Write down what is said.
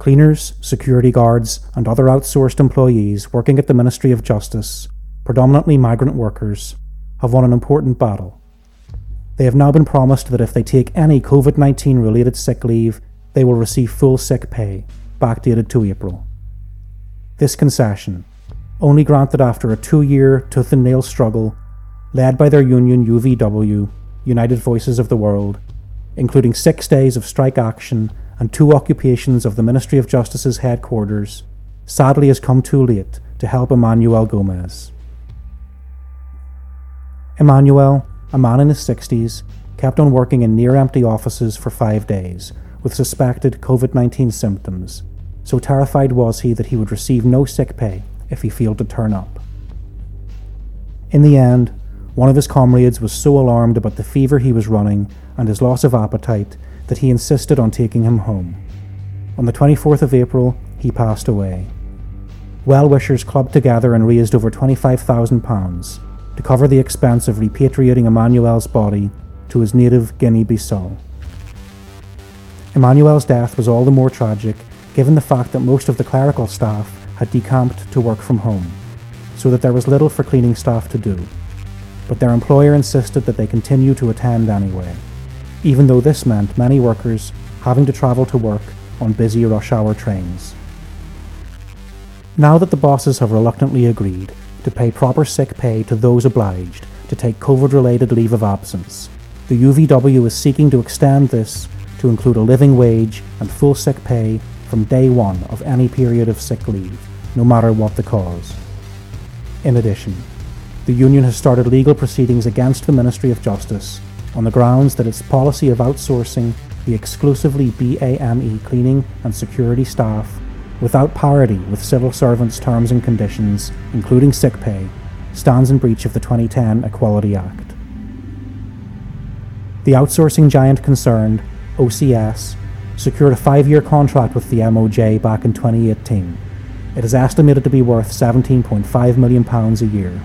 Cleaners, security guards, and other outsourced employees working at the Ministry of Justice, predominantly migrant workers, have won an important battle. They have now been promised that if they take any COVID 19 related sick leave, they will receive full sick pay, backdated to April. This concession, only granted after a two year tooth and nail struggle, led by their union UVW, United Voices of the World, including six days of strike action and two occupations of the Ministry of Justice's headquarters, sadly has come too late to help Emmanuel Gomes. Emmanuel, a man in his 60s, kept on working in near empty offices for five days with suspected COVID 19 symptoms, so terrified was he that he would receive no sick pay if he failed to turn up. In the end, one of his comrades was so alarmed about the fever he was running and his loss of appetite that he insisted on taking him home. On the 24th of April, he passed away. Well wishers clubbed together and raised over £25,000 to cover the expense of repatriating Emmanuel's body to his native Guinea Bissau. Emmanuel's death was all the more tragic given the fact that most of the clerical staff had decamped to work from home, so that there was little for cleaning staff to do. But their employer insisted that they continue to attend anyway, even though this meant many workers having to travel to work on busy rush hour trains. Now that the bosses have reluctantly agreed to pay proper sick pay to those obliged to take COVID related leave of absence, the UVW is seeking to extend this to include a living wage and full sick pay from day one of any period of sick leave, no matter what the cause. In addition, the union has started legal proceedings against the Ministry of Justice on the grounds that its policy of outsourcing the exclusively BAME cleaning and security staff without parity with civil servants' terms and conditions, including sick pay, stands in breach of the 2010 Equality Act. The outsourcing giant concerned, OCS, secured a five year contract with the MOJ back in 2018. It is estimated to be worth £17.5 million a year